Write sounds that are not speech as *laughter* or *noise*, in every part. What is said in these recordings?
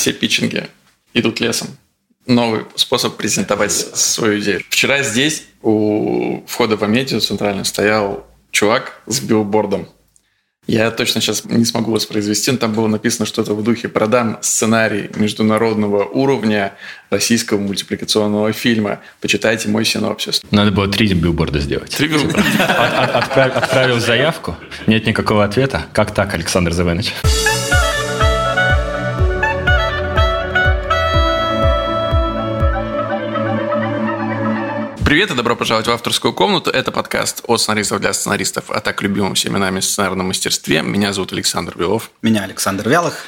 все питчинги идут лесом. Новый способ презентовать свою идею. Вчера здесь у входа в Амедию центрально стоял чувак с билбордом. Я точно сейчас не смогу воспроизвести, но там было написано что-то в духе «Продам сценарий международного уровня российского мультипликационного фильма. Почитайте мой синопсис». Надо было три билборда сделать. Три билборда. Отправил заявку, нет никакого ответа. Как так, Александр Завенович? Привет и добро пожаловать в авторскую комнату. Это подкаст от сценаристов для сценаристов, а так любимым всеми нами сценарном мастерстве. Меня зовут Александр Белов. Меня Александр Вялых.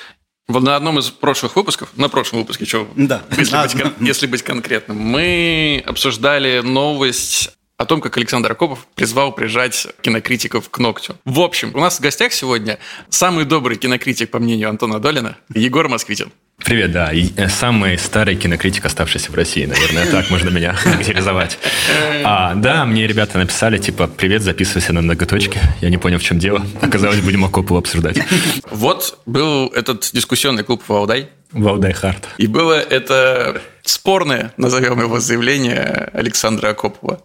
Вот на одном из прошлых выпусков, на прошлом выпуске, что, да. если, быть, *laughs* если быть конкретным, мы обсуждали новость о том, как Александр Акопов призвал прижать кинокритиков к ногтю. В общем, у нас в гостях сегодня самый добрый кинокритик, по мнению Антона Долина, Егор Москвитин. Привет, да. Э, самый старый кинокритик, оставшийся в России, наверное. Так можно меня *laughs* характеризовать. А, да, мне ребята написали, типа, привет, записывайся на многоточке. Я не понял, в чем дело. Оказалось, будем Акопова обсуждать. Вот был этот дискуссионный клуб «Валдай». «Валдай Харт». И было это спорное, назовем его, заявление Александра Акопова.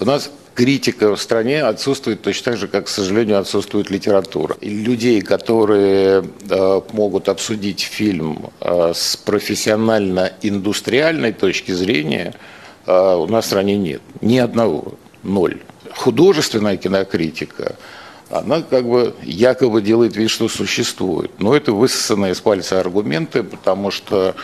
У нас критика в стране отсутствует точно так же, как, к сожалению, отсутствует литература. И людей, которые э, могут обсудить фильм э, с профессионально-индустриальной точки зрения, э, у нас в стране нет. Ни одного. Ноль. Художественная кинокритика она как бы якобы делает вид, что существует. Но это высосанные из пальца аргументы, потому что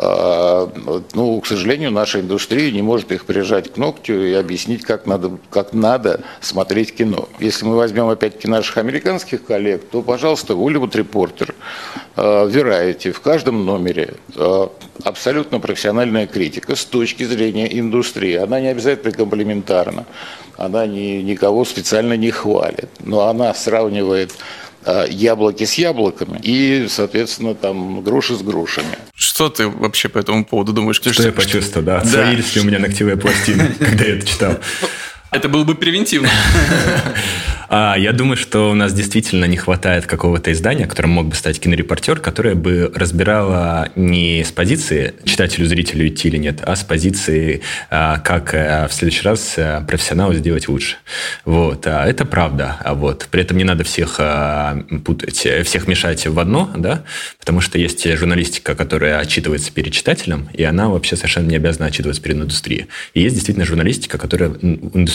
ну, к сожалению, наша индустрия не может их прижать к ногтю и объяснить, как надо, как надо смотреть кино. Если мы возьмем опять-таки наших американских коллег, то, пожалуйста, Hollywood Reporter, Variety, в каждом номере а, абсолютно профессиональная критика с точки зрения индустрии. Она не обязательно комплементарна, она ни, никого специально не хвалит, но она сравнивает яблоки с яблоками и, соответственно, там груши с грушами. Что ты вообще по этому поводу думаешь? Что, что я почувствовал, да. Отслоились ли у меня ногтевые пластины, *laughs* когда я это читал. Это было бы превентивно. *laughs* А, я думаю, что у нас действительно не хватает какого-то издания, которым мог бы стать кинорепортер, которое бы разбирало не с позиции читателю, зрителю идти или нет, а с позиции, а, как а, в следующий раз а, профессионалу сделать лучше. Вот. А это правда. А вот. При этом не надо всех а, путать, всех мешать в одно, да, потому что есть журналистика, которая отчитывается перед читателем, и она вообще совершенно не обязана отчитываться перед индустрией. И есть действительно журналистика, которая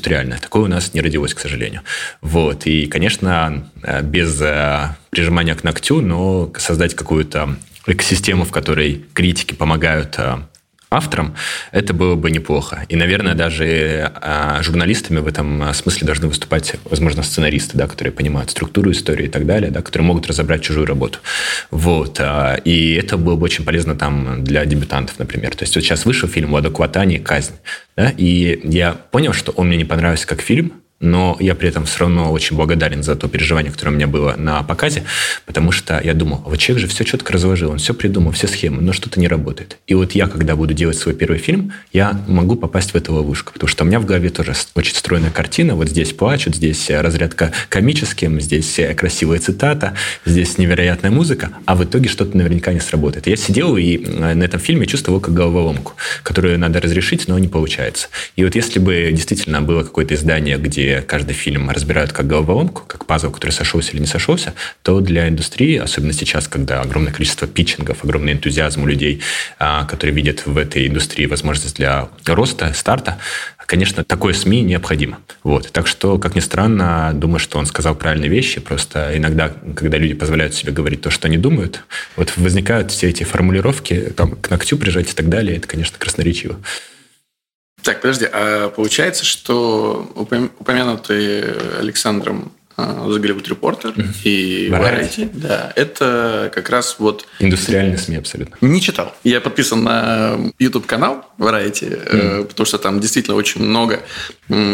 индустриальная. Такое у нас не родилось, к сожалению. Вот. И, конечно, э, без э, прижимания к ногтю, но создать какую-то экосистему, в которой критики помогают авторам, это было бы неплохо. И, наверное, даже журналистами в этом смысле должны выступать, возможно, сценаристы, да, которые понимают структуру истории и так далее, да, которые могут разобрать чужую работу. Вот. И это было бы очень полезно там для дебютантов, например. То есть вот сейчас вышел фильм «Лада Кватани. Казнь». Да, и я понял, что он мне не понравился как фильм, но я при этом все равно очень благодарен за то переживание, которое у меня было на показе, потому что я думал, вот человек же все четко разложил, он все придумал, все схемы, но что-то не работает. И вот я, когда буду делать свой первый фильм, я могу попасть в эту ловушку, потому что у меня в голове тоже очень стройная картина, вот здесь плачут, здесь разрядка комическим, здесь красивая цитата, здесь невероятная музыка, а в итоге что-то наверняка не сработает. Я сидел и э, на этом фильме чувствовал как головоломку, которую надо разрешить, но не получается. И вот если бы действительно было какое-то издание, где каждый фильм разбирают как головоломку, как пазл, который сошелся или не сошелся, то для индустрии, особенно сейчас, когда огромное количество питчингов, огромный энтузиазм у людей, а, которые видят в этой индустрии возможность для роста, старта, конечно, такое СМИ необходимо. Вот. Так что, как ни странно, думаю, что он сказал правильные вещи. Просто иногда, когда люди позволяют себе говорить то, что они думают, вот возникают все эти формулировки, там, к ногтю прижать и так далее. Это, конечно, красноречиво. Так, подожди, а получается, что упомянутый Александром а, The Голливуд Репортер и Variety. Да, это как раз вот... Индустриальные СМИ абсолютно. Не читал. Я подписан на YouTube-канал Variety, mm. потому что там действительно очень много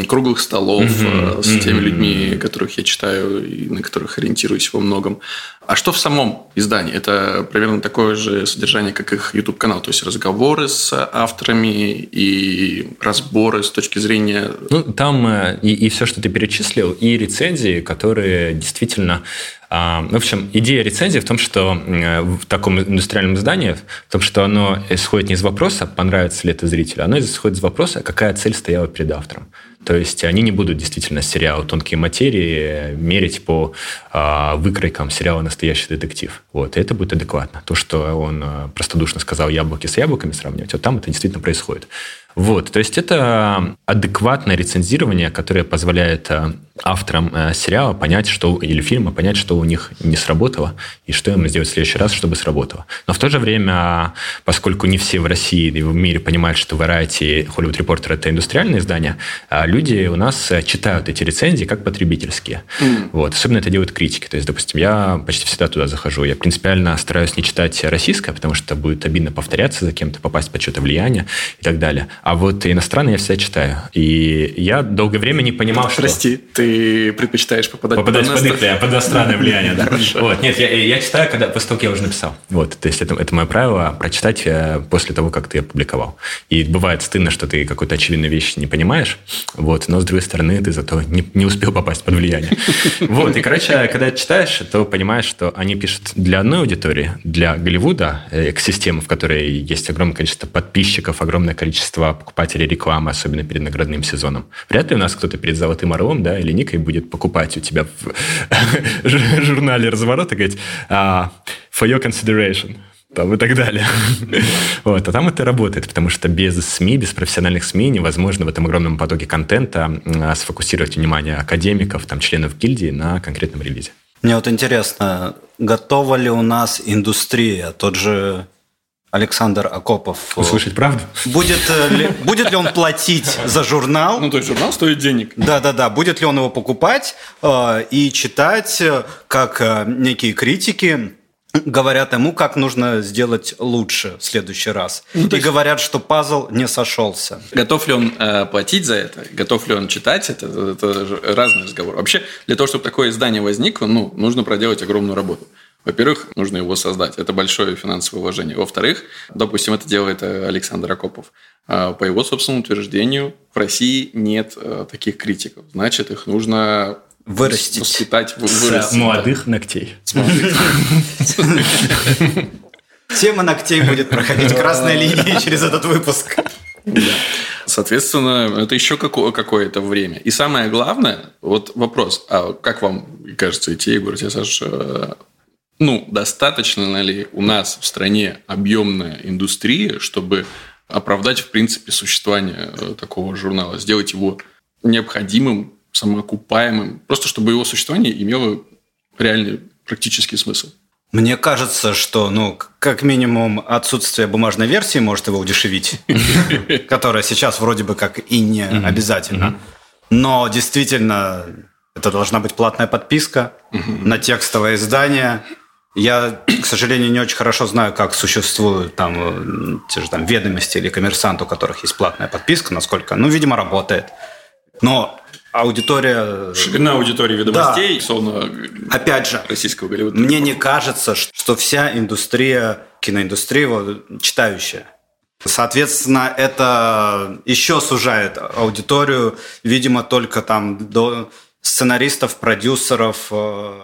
круглых столов mm-hmm. с теми людьми, которых я читаю и на которых ориентируюсь во многом. А что в самом издании? Это примерно такое же содержание, как их YouTube-канал, то есть разговоры с авторами и разборы с точки зрения... Ну, там э, и, и все, что ты перечислил, и рецензии, которые действительно А, в общем, идея рецензии в том, что в таком индустриальном издании, в том, что оно исходит не из вопроса, понравится ли это зрителю, оно исходит из вопроса, какая цель стояла перед автором. То есть они не будут действительно сериал «Тонкие материи» мерить по э, выкройкам сериала «Настоящий детектив». Вот, и это будет адекватно. То, что он э, простодушно сказал яблоки с яблоками сравнивать, вот там это действительно происходит. Вот, то есть это адекватное рецензирование, которое позволяет э, авторам э, сериала понять, что или фильма понять, что у них не сработало и что им сделать в следующий раз, чтобы сработало. Но в то же время, поскольку не все в России и в мире понимают, что Variety, Hollywood Reporter это индустриальное издание, а люди у нас читают эти рецензии как потребительские. Mm. Вот. Особенно это делают критики. То есть, допустим, я почти всегда туда захожу. Я принципиально стараюсь не читать российское, потому что будет обидно повторяться за кем-то, попасть под что-то влияние и так далее. А вот иностранные я всегда читаю. И я долгое время не понимал, Прости, что... Прости, ты предпочитаешь попадать, попадать под, под, под, под иностранное *laughs* влияние, да. Вот. Нет, я, я читаю, когда, после того, как я уже написал. Вот. То есть это, это мое правило прочитать э, после того, как ты опубликовал. И бывает стыдно, что ты какую-то очевидную вещь не понимаешь, вот, но с другой стороны ты зато не, не успел попасть под влияние. *laughs* Вот. И, короче, когда читаешь, то понимаешь, что они пишут для одной аудитории, для Голливуда, э, экосистемы, в которой есть огромное количество подписчиков, огромное количество покупателей рекламы, особенно перед наградным сезоном. Вряд ли у нас кто-то перед Золотым Орлом, да, или Никой будет покупать у тебя в *laughs* журнале «Разворот» и говорить «А, «for your consideration» там и так далее. *laughs* вот. А там это работает, потому что без СМИ, без профессиональных СМИ невозможно в этом огромном потоке контента а, сфокусировать внимание академиков, там, членов гильдии на конкретном релизе. Мне вот интересно, готова ли у нас индустрия? Тот же Александр Акопов. Э, Услышать правду? Будет э, ли, будет ли он платить за журнал? Ну, то есть журнал стоит денег. Да-да-да. Будет ли он его покупать э, и читать, э, как э, некие критики говорят ему, как нужно сделать лучше в следующий раз. Ну, и есть... говорят, что пазл не сошелся. Готов ли он э, платить за это? Готов ли он читать это? Это разный разговор. Вообще, для того, чтобы такое издание возникло, ну, нужно проделать огромную работу. Во-первых, нужно его создать. Это большое финансовое вложение. Во-вторых, допустим, это делает э, Александр Акопов. А, по его собственному утверждению, в России нет э, таких критиков. Значит, их нужно вырастить. Воспитать, вырастить. С молодых да. ногтей. С молодых. Тема ногтей будет проходить красной линией через этот выпуск. Соответственно, это еще какое-то время. И самое главное, вот вопрос, а как вам кажется, и те, Егор, тебе, Саша, ну, достаточно ли у нас в стране объемная индустрия, чтобы оправдать, в принципе, существование э, такого журнала, сделать его необходимым, самоокупаемым, просто чтобы его существование имело реальный практический смысл. Мне кажется, что, ну, как минимум, отсутствие бумажной версии может его удешевить, *laughs* которая сейчас вроде бы как и не обязательно. Но действительно, это должна быть платная подписка на текстовое издание, я, к сожалению, не очень хорошо знаю, как существуют там э, те же там ведомости или коммерсант, у которых есть платная подписка, насколько, ну, видимо, работает. Но аудитория... Ширина аудитории ведомостей, да. условно, Опять же, российского Голливуда. Мне не кажется, что вся индустрия, киноиндустрия вот, читающая. Соответственно, это еще сужает аудиторию, видимо, только там до сценаристов, продюсеров, э,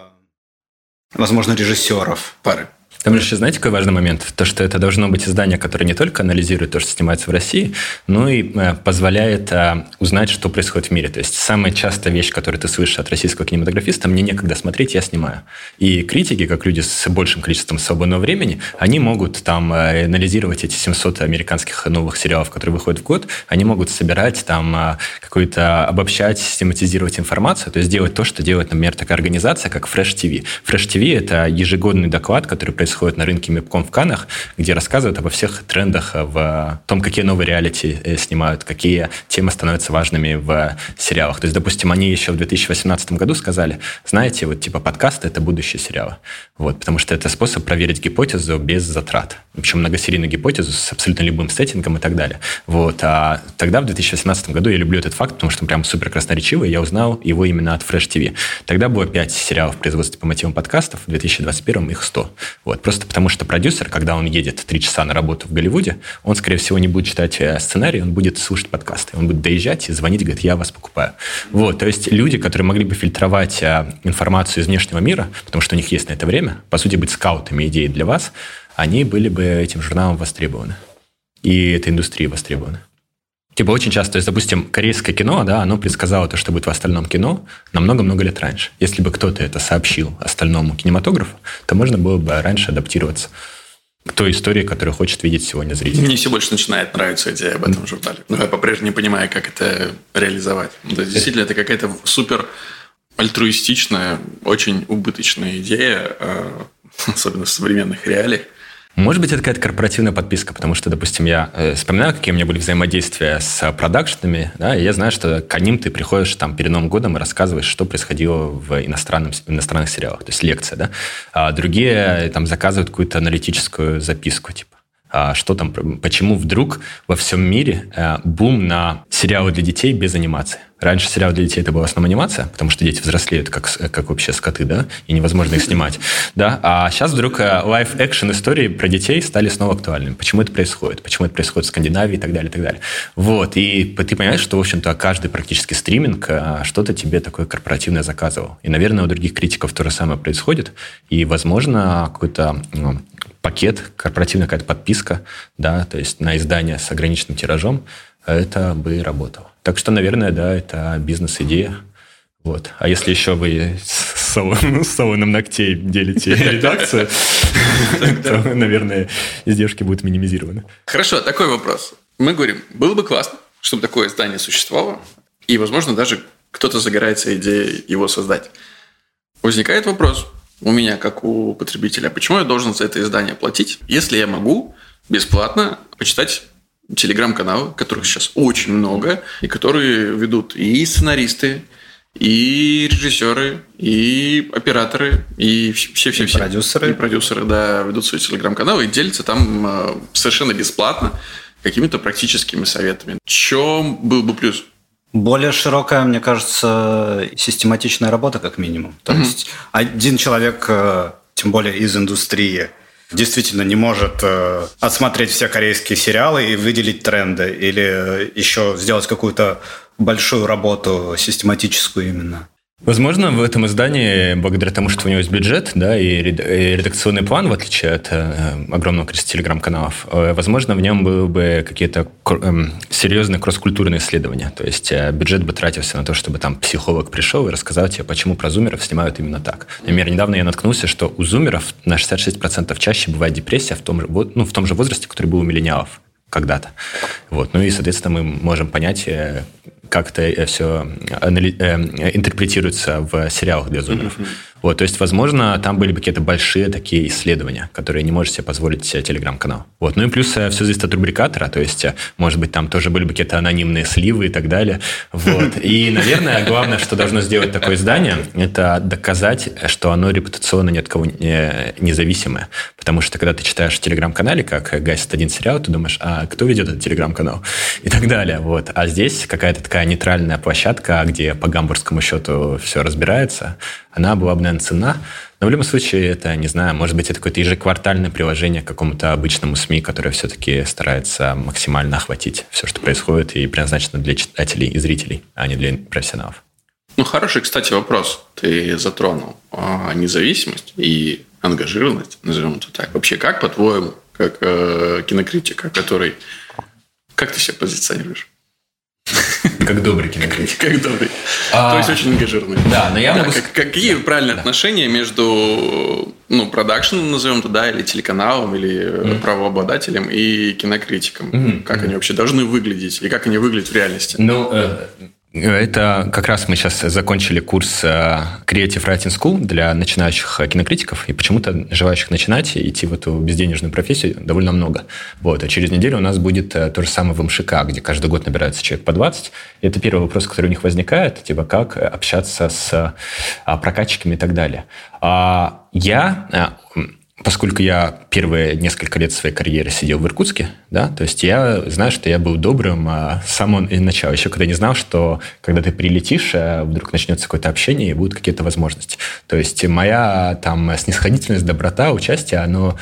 возможно, режиссеров. Пары. Там еще, знаете, какой важный момент? То, что это должно быть издание, которое не только анализирует то, что снимается в России, но и э, позволяет э, узнать, что происходит в мире. То есть самая частая вещь, которую ты слышишь от российского кинематографиста, мне некогда смотреть, я снимаю. И критики, как люди с большим количеством свободного времени, они могут там э, анализировать эти 700 американских новых сериалов, которые выходят в год, они могут собирать там какую-то, обобщать, систематизировать информацию, то есть делать то, что делает, например, такая организация, как Fresh TV. Fresh TV – это ежегодный доклад, который происходит происходит на рынке Мипком в Канах, где рассказывают обо всех трендах, в том, какие новые реалити э, снимают, какие темы становятся важными в сериалах. То есть, допустим, они еще в 2018 году сказали, знаете, вот типа подкасты — это будущее сериала. Вот, потому что это способ проверить гипотезу без затрат. причем многосерийную гипотезу с абсолютно любым сеттингом и так далее. Вот. А тогда, в 2018 году, я люблю этот факт, потому что он прям супер красноречивый, я узнал его именно от Fresh TV. Тогда было 5 сериалов в производстве по мотивам подкастов, в 2021 их 100. Вот. Просто потому что продюсер, когда он едет 3 часа на работу в Голливуде, он, скорее всего, не будет читать э, сценарий, он будет слушать подкасты. Он будет доезжать и звонить, говорит, я вас покупаю. Вот. То есть люди, которые могли бы фильтровать э, информацию из внешнего мира, потому что у них есть на это время, по сути, быть скаутами идей для вас, они были бы этим журналом востребованы. И этой индустрией востребованы. Типа очень часто, то есть, допустим, корейское кино, да, оно предсказало то, что будет в остальном кино на много-много лет раньше. Если бы кто-то это сообщил остальному кинематографу, то можно было бы раньше адаптироваться к той истории, которую хочет видеть сегодня зритель. Мне все больше начинает нравиться идея об этом журнале. Но я по-прежнему не понимаю, как это реализовать. Да, действительно, это какая-то супер альтруистичная, очень убыточная идея, э, *laughs* особенно в современных реалиях. Может быть, это какая-то корпоративная подписка, потому что, допустим, я э, вспоминаю, какие у меня были взаимодействия с продакшнами, да, и я знаю, что к ним ты приходишь там перед Новым годом и рассказываешь, что происходило в, иностранном, иностранных сериалах, то есть лекция, да. А другие там заказывают какую-то аналитическую записку, типа, что там, почему вдруг во всем мире э, бум на сериалы для детей без анимации. Раньше сериал для детей это была основная анимация, потому что дети взрослеют как, как вообще скоты, да, и невозможно их снимать, *laughs* да, а сейчас вдруг лайф-экшен истории про детей стали снова актуальными. Почему это происходит? Почему это происходит в Скандинавии и так далее, и так далее. Вот, и ты понимаешь, что, в общем-то, каждый практически стриминг э, что-то тебе такое корпоративное заказывал. И, наверное, у других критиков то же самое происходит, и, возможно, какой-то ну, пакет, корпоративная какая-то подписка, да, то есть на издание с ограниченным тиражом, это бы работало. Так что, наверное, да, это бизнес-идея. Вот. А если еще вы с салоном ногтей делите *laughs* редакцию, то, наверное, издержки будут минимизированы. Хорошо, такой вопрос. Мы говорим, было бы классно, чтобы такое издание существовало, и, возможно, даже кто-то загорается идеей его создать. Возникает вопрос, у меня, как у потребителя, почему я должен за это издание платить, если я могу бесплатно почитать телеграм-каналы, которых сейчас очень много, и которые ведут и сценаристы, и режиссеры, и операторы, и все-все-все. И продюсеры. И продюсеры, да, ведут свои телеграм-каналы и делятся там э, совершенно бесплатно какими-то практическими советами. В чем был бы плюс? Более широкая, мне кажется, систематичная работа, как минимум. То mm-hmm. есть один человек, э, тем более из индустрии, действительно не может э, отсмотреть все корейские сериалы и выделить тренды или еще сделать какую-то большую работу систематическую именно. Возможно, в этом издании, благодаря тому, что у него есть бюджет, да, и редакционный план, в отличие от э, огромного количества телеграм-каналов, э, возможно, в нем было бы какие-то э, серьезные кросс-культурные исследования. То есть э, бюджет бы тратился на то, чтобы там психолог пришел и рассказал тебе, почему про зумеров снимают именно так. Например, недавно я наткнулся, что у зумеров на 66% чаще бывает депрессия в том же, ну, в том же возрасте, который был у миллениалов когда-то. Вот. Ну и, соответственно, мы можем понять, э, как это все анали... э, интерпретируется в сериалах для зумеров. Mm-hmm. Вот, то есть, возможно, там были бы какие-то большие такие исследования, которые не может себе позволить телеграм-канал. Вот. Ну и плюс э, все зависит от рубрикатора, то есть, э, может быть, там тоже были бы какие-то анонимные сливы и так далее. Вот. *laughs* И, наверное, главное, что должно сделать такое издание, это доказать, что оно репутационно ни от кого не, независимое. Потому что, когда ты читаешь в телеграм-канале, как гасит один сериал, ты думаешь, а кто ведет этот телеграм-канал? И так далее. Вот. А здесь какая-то такая нейтральная площадка, где по гамбургскому счету все разбирается, она была бы, наверное, цена. Но в любом случае, это, не знаю, может быть, это какое-то ежеквартальное приложение к какому-то обычному СМИ, которое все-таки старается максимально охватить все, что происходит, и предназначено для читателей и зрителей, а не для профессионалов. Ну, хороший, кстати, вопрос ты затронул. А, независимость и ангажированность, назовем это так. Вообще, как, по-твоему, как э, кинокритика, который... Как ты себя позиционируешь? Как добрый кинокритик. Как добрый. А, То есть очень ангажированный. Да, но я да, могу... Как, какие да, правильные да. отношения между ну, продакшеном, назовем это, да, или телеканалом, или mm. правообладателем и кинокритиком? Mm-hmm. Как mm-hmm. они вообще должны выглядеть? И как они выглядят в реальности? Ну, э, это как раз мы сейчас закончили курс э, Creative Writing School для начинающих кинокритиков, и почему-то желающих начинать идти в эту безденежную профессию довольно много. Вот. А через неделю у нас будет э, то же самое в МШК, где каждый год набирается человек по 20. И это первый вопрос, который у них возникает, типа как общаться с прокатчиками и так далее. А я поскольку я первые несколько лет своей карьеры сидел в Иркутске, да, то есть я знаю, что я был добрым а, с самого начала, еще когда не знал, что когда ты прилетишь, а, вдруг начнется какое-то общение и будут какие-то возможности. То есть моя там снисходительность, доброта, участие, оно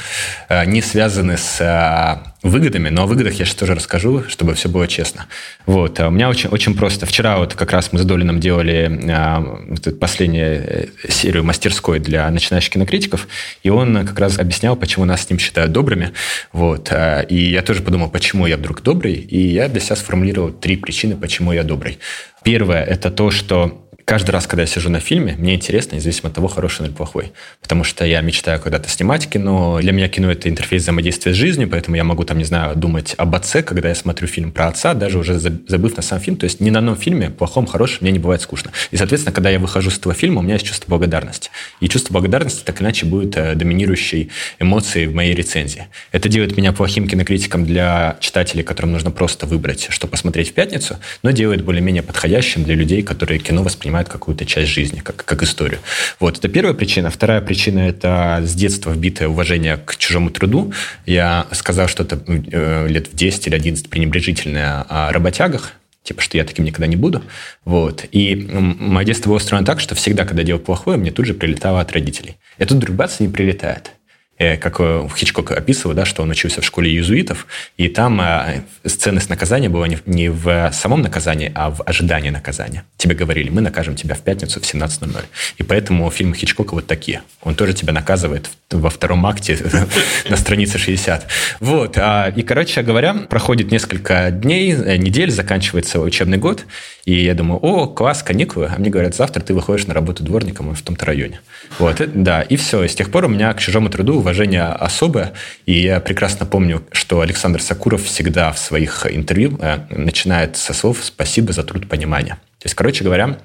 а, не связаны с а, выгодами, но о выгодах я сейчас тоже расскажу, чтобы все было честно. Вот. А у меня очень, очень просто. Вчера вот как раз мы с Долином делали а, вот последнюю э, серию мастерской для начинающих кинокритиков, и он как раз объяснял, почему нас с ним считают добрыми. Вот. А, и я тоже подумал, почему я вдруг добрый, и я для себя сформулировал три причины, почему я добрый. Первое – это то, что каждый раз, когда я сижу на фильме, мне интересно, независимо от того, хороший или плохой. Потому что я мечтаю когда-то снимать кино. Для меня кино – это интерфейс взаимодействия с жизнью, поэтому я могу, там, не знаю, думать об отце, когда я смотрю фильм про отца, даже уже забыв на сам фильм. То есть ни на одном фильме, плохом, хорошем, мне не бывает скучно. И, соответственно, когда я выхожу с этого фильма, у меня есть чувство благодарности. И чувство благодарности так иначе будет э, доминирующей эмоцией в моей рецензии. Это делает меня плохим кинокритиком для читателей, которым нужно просто выбрать, что посмотреть в пятницу, но делает более-менее подходящим для людей, которые кино воспринимают воспринимают какую-то часть жизни, как, как историю. Вот, это первая причина. Вторая причина – это с детства вбитое уважение к чужому труду. Я сказал что-то э, лет в 10 или 11 пренебрежительное о работягах, типа, что я таким никогда не буду. Вот. И мое детство было устроено так, что всегда, когда делал плохое, мне тут же прилетало от родителей. И тут вдруг бац, не прилетает. Э, как э, Хичкок описывал, да, что он учился в школе иезуитов, и там э, ценность наказания была не, в самом наказании, а в ожидании наказания. Тебе говорили, мы накажем тебя в пятницу в 17.00. И поэтому фильмы Хичкока вот такие. Он тоже тебя наказывает во втором акте *laughs* на странице 60. Вот. А, и, короче говоря, проходит несколько дней, недель, заканчивается учебный год, и я думаю, о, класс, каникулы. А мне говорят, завтра ты выходишь на работу дворником в том-то районе. Вот, да, и все. С тех пор у меня к чужому труду уважение особое. И я прекрасно помню, что Александр Сакуров всегда в своих интервью э, начинает со слов «спасибо за труд понимания». То есть, короче говоря,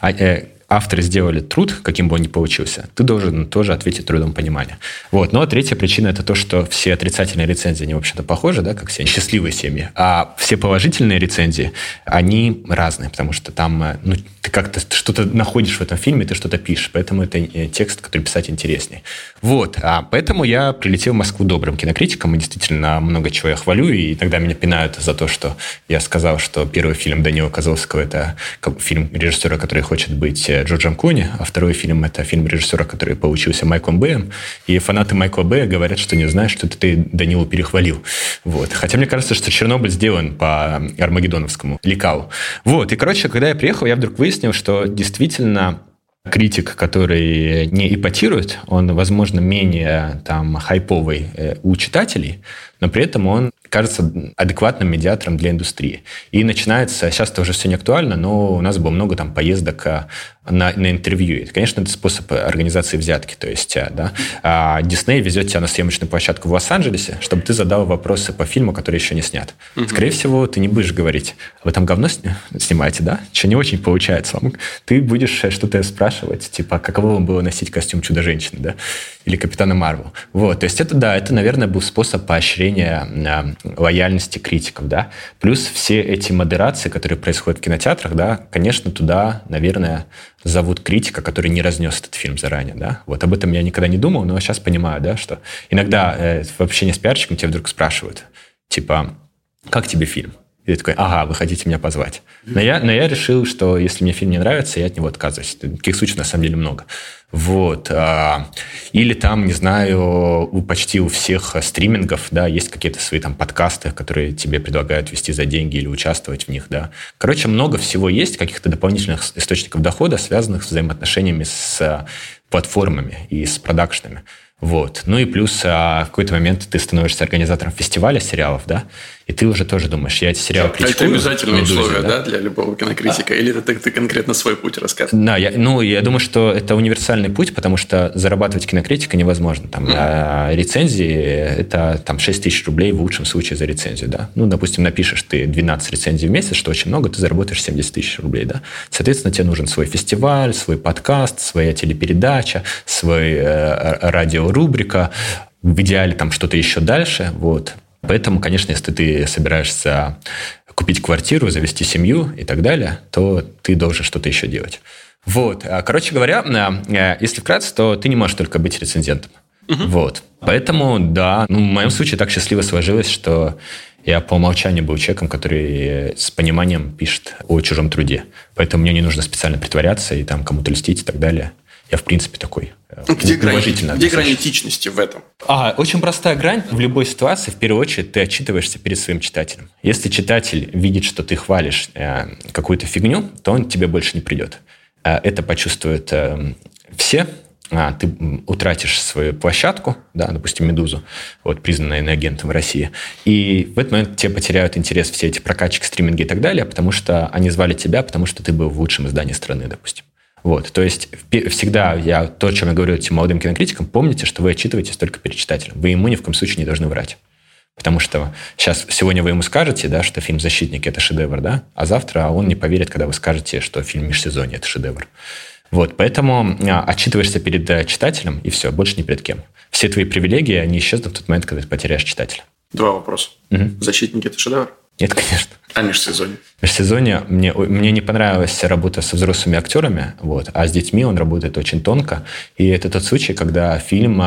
а, э, авторы сделали труд, каким бы он ни получился, ты должен тоже ответить трудом понимания. Вот. А третья причина – это то, что все отрицательные рецензии, они, вообще-то, похожи, да, как все счастливые семьи, а все положительные рецензии, они разные, потому что там, э, ну, ты как-то что-то находишь в этом фильме, ты что-то пишешь, поэтому это э, текст, который писать интереснее. Вот. А поэтому я прилетел в Москву добрым кинокритиком, и действительно много чего я хвалю, и иногда меня пинают за то, что я сказал, что первый фильм Данила Козловского – это фильм режиссера, который хочет быть э, Джорджем Клуни, а второй фильм – это фильм режиссера, который получился Майклом Бэем. И фанаты Майкла Бэя говорят, что не знают, что ты Данилу перехвалил. Вот. Хотя мне кажется, что Чернобыль сделан по Армагеддоновскому лекалу. Вот. И, короче, когда я приехал, я вдруг выяснил, что действительно критик, который не ипотирует, он, возможно, менее там хайповый э, у читателей, но при этом он кажется адекватным медиатором для индустрии. И начинается, сейчас это уже все не актуально, но у нас было много там поездок а, на, на интервью. И, конечно, это способ организации взятки. То есть, а, да, а Дисней везет тебя на съемочную площадку в Лос-Анджелесе, чтобы ты задал вопросы по фильму, который еще не снят. Угу. Скорее всего, ты не будешь говорить, вы там говно снимаете, да? Что не очень получается. Ты будешь что-то спрашивать, типа, каково вам было носить костюм Чудо-женщины, да? Или Капитана Марвел. Вот, то есть это, да, это, наверное, был способ поощрения лояльности критиков, да. Плюс все эти модерации, которые происходят в кинотеатрах, да, конечно, туда, наверное, зовут критика, который не разнес этот фильм заранее, да. Вот об этом я никогда не думал, но сейчас понимаю, да, что иногда э, в общении с пиарщиком тебя вдруг спрашивают, типа, как тебе фильм? И ты такой, ага, вы хотите меня позвать. Но я, но я решил, что если мне фильм не нравится, я от него отказываюсь. Таких случаев на самом деле много. Вот. А, или там, не знаю, у почти у всех стримингов, да, есть какие-то свои там подкасты, которые тебе предлагают вести за деньги или участвовать в них, да. Короче, много всего есть, каких-то дополнительных источников дохода, связанных с взаимоотношениями с платформами и с продакшнами. Вот. Ну и плюс а, в какой-то момент ты становишься организатором фестиваля сериалов, да, и ты уже тоже думаешь, я эти сериалы критикую. Это обязательное условие, да? да, для любого кинокритика? А. Или это ты, ты конкретно свой путь рассказываешь? Да, я, ну, я думаю, что это универсальный путь, потому что зарабатывать кинокритика невозможно. Там, mm. а рецензии – это там 6 тысяч рублей в лучшем случае за рецензию, да. Ну, допустим, напишешь ты 12 рецензий в месяц, что очень много, ты заработаешь 70 тысяч рублей, да. Соответственно, тебе нужен свой фестиваль, свой подкаст, своя телепередача, свой э, радиорубрика, в идеале там что-то еще дальше, вот. Поэтому, конечно, если ты собираешься купить квартиру, завести семью и так далее, то ты должен что-то еще делать. Вот. А, короче говоря, э, если вкратце, то ты не можешь только быть рецензентом. Угу. Вот. Поэтому, да, ну, в моем случае так счастливо сложилось, что я по умолчанию был человеком, который с пониманием пишет о чужом труде. Поэтому мне не нужно специально притворяться и там кому-то льстить и так далее. Я, в принципе, такой э, где грань, где грань этичности в этом? А, очень простая грань. В любой ситуации, в первую очередь, ты отчитываешься перед своим читателем. Если читатель видит, что ты хвалишь э, какую-то фигню, то он тебе больше не придет. Э, это почувствуют э, все, а, ты утратишь свою площадку, да, допустим, «Медузу», вот, признанная иноагентом в России, и в этот момент тебе потеряют интерес все эти прокачки, стриминги и так далее, потому что они звали тебя, потому что ты был в лучшем издании страны, допустим. Вот, то есть всегда я то, о чем я говорю этим молодым кинокритикам, помните, что вы отчитываетесь только перед читателем. Вы ему ни в коем случае не должны врать. Потому что сейчас, сегодня вы ему скажете, да, что фильм «Защитник» — это шедевр, да, а завтра он не поверит, когда вы скажете, что фильм «Межсезонье» — это шедевр. Вот, поэтому а, отчитываешься перед э, читателем, и все, больше ни перед кем. Все твои привилегии, они исчезнут в тот момент, когда ты потеряешь читателя. Два вопроса. Угу. «Защитники» — это шедевр? Нет, конечно. А межсезонье? Межсезонье мне, мне не понравилась работа со взрослыми актерами, вот, а с детьми он работает очень тонко. И это тот случай, когда фильм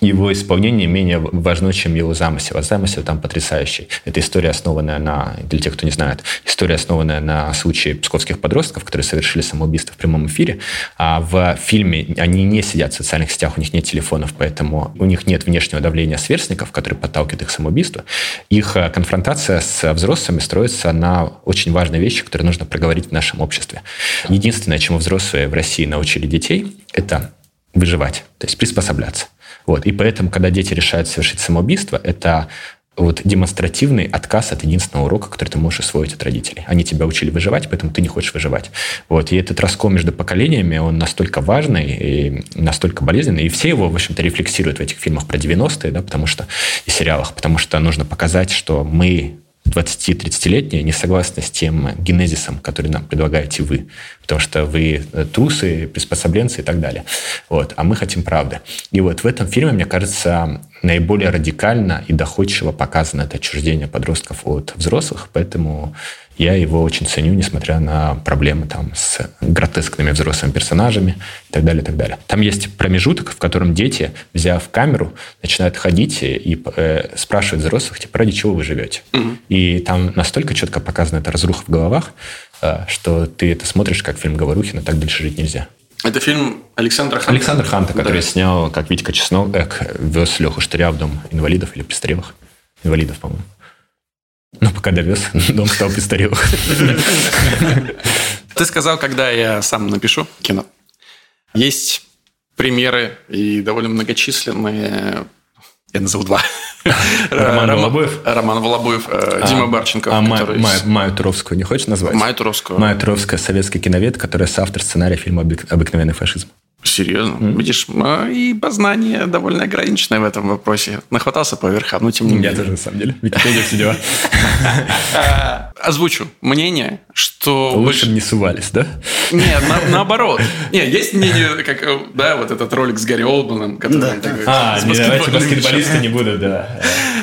его исполнение менее важно, чем его замысел. А замысел там потрясающий. Это история, основанная на, для тех, кто не знает, история, основанная на случае псковских подростков, которые совершили самоубийство в прямом эфире. А в фильме они не сидят в социальных сетях, у них нет телефонов, поэтому у них нет внешнего давления сверстников, которые подталкивают их к самоубийству. Их э, конфронтация с взрослыми строится на очень важные вещи, которые нужно проговорить в нашем обществе. Единственное, чему взрослые в России научили детей, это выживать, то есть приспосабляться. Вот. И поэтому, когда дети решают совершить самоубийство, это вот демонстративный отказ от единственного урока, который ты можешь освоить от родителей. Они тебя учили выживать, поэтому ты не хочешь выживать. Вот. И этот раскол между поколениями, он настолько важный и настолько болезненный. И все его, в общем-то, рефлексируют в этих фильмах про 90-е, да, потому что и сериалах, потому что нужно показать, что мы 20-30-летние не согласны с тем генезисом, который нам предлагаете вы, потому что вы э, трусы, приспособленцы и так далее. Вот. А мы хотим правды. И вот в этом фильме, мне кажется, наиболее радикально и доходчиво показано это отчуждение подростков от взрослых, поэтому я его очень ценю, несмотря на проблемы там с гротескными взрослыми персонажами и так далее, и так далее. Там есть промежуток, в котором дети, взяв камеру, начинают ходить и э, спрашивают взрослых, типа, ради чего вы живете? Угу. И там настолько четко показана эта разруха в головах, э, что ты это смотришь как фильм Говорухина, так дальше жить нельзя. Это фильм Александра Ханта? Александр Ханта, который да. снял, как Витька Чеснок, э, вез Леху Штыря в дом инвалидов или престарелых. Инвалидов, по-моему. Ну, пока довез, *laughs* дом стал престарелым. *laughs* Ты сказал, когда я сам напишу кино. Есть примеры и довольно многочисленные я назову два. *laughs* Роман Волобуев? Роман Волобуев, э, а, Дима Барченков. А. Майю Туровскую не хочешь назвать? Майю Туровскую. Майя Туровская, советский киновед, которая соавтор сценария фильма «Обыкновенный фашизм». Серьезно? Mm. Видишь, и познание довольно ограниченное в этом вопросе. Нахватался по верхам, но тем не менее. Я тоже, на самом деле. Википедия все дела. Озвучу мнение, что... Лучше не сувались, да? Нет, наоборот. Нет, есть мнение, как, да, вот этот ролик с Гарри Олдманом, который А, не давайте баскетболисты не будут, да.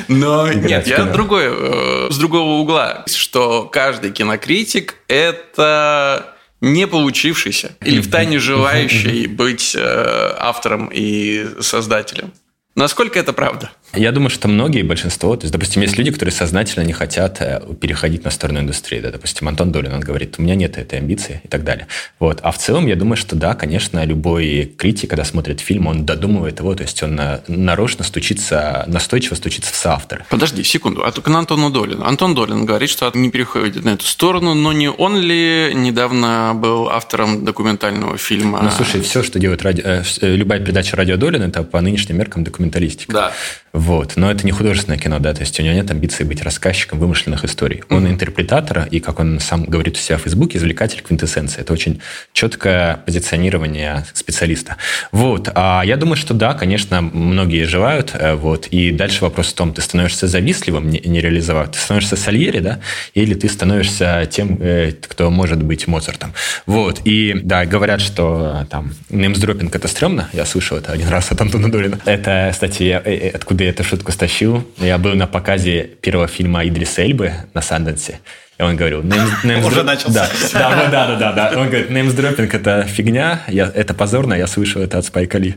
Но нет, я другой, э, с другого угла, что каждый кинокритик – это не получившийся или в тайне желающий быть э, автором и создателем. Насколько это правда? Я думаю, что многие, большинство, то есть, допустим, есть люди, которые сознательно не хотят э, переходить на сторону индустрии. Да, допустим, Антон Долин, он говорит, у меня нет этой амбиции и так далее. Вот. А в целом, я думаю, что да, конечно, любой критик, когда смотрит фильм, он додумывает его, то есть он э, нарочно стучится, настойчиво стучится в соавтор. Подожди, секунду, а только на Антону Долину. Антон Долин говорит, что не переходит на эту сторону, но не он ли недавно был автором документального фильма? Ну, слушай, все, что делает ради... Э, любая передача радио Долин, это по нынешним меркам документалистика. Да. Вот. Но это не художественное кино, да, то есть у него нет амбиции быть рассказчиком вымышленных историй. Он интерпретатор, и, как он сам говорит у себя в Фейсбуке, извлекатель квинтэссенции. Это очень четкое позиционирование специалиста. Вот. А я думаю, что да, конечно, многие желают. Э, вот. И дальше вопрос в том, ты становишься завистливым, не, не реализовав. Ты становишься Сальери, да, или ты становишься тем, э, кто может быть Моцартом. Вот. И да, говорят, что там неймсдропинг это стрёмно. Я слышал это один раз от Антона Долина. Это, кстати, я, э, откуда я эту шутку стащил. Я был на показе первого фильма Идриса Эльбы на Санденсе. И он говорил, names, *laughs* Уже начался. Да, да, да, да, да, Он говорит, неймсдропинг – это фигня, я, это позорно, я слышал это от Спайка Ли.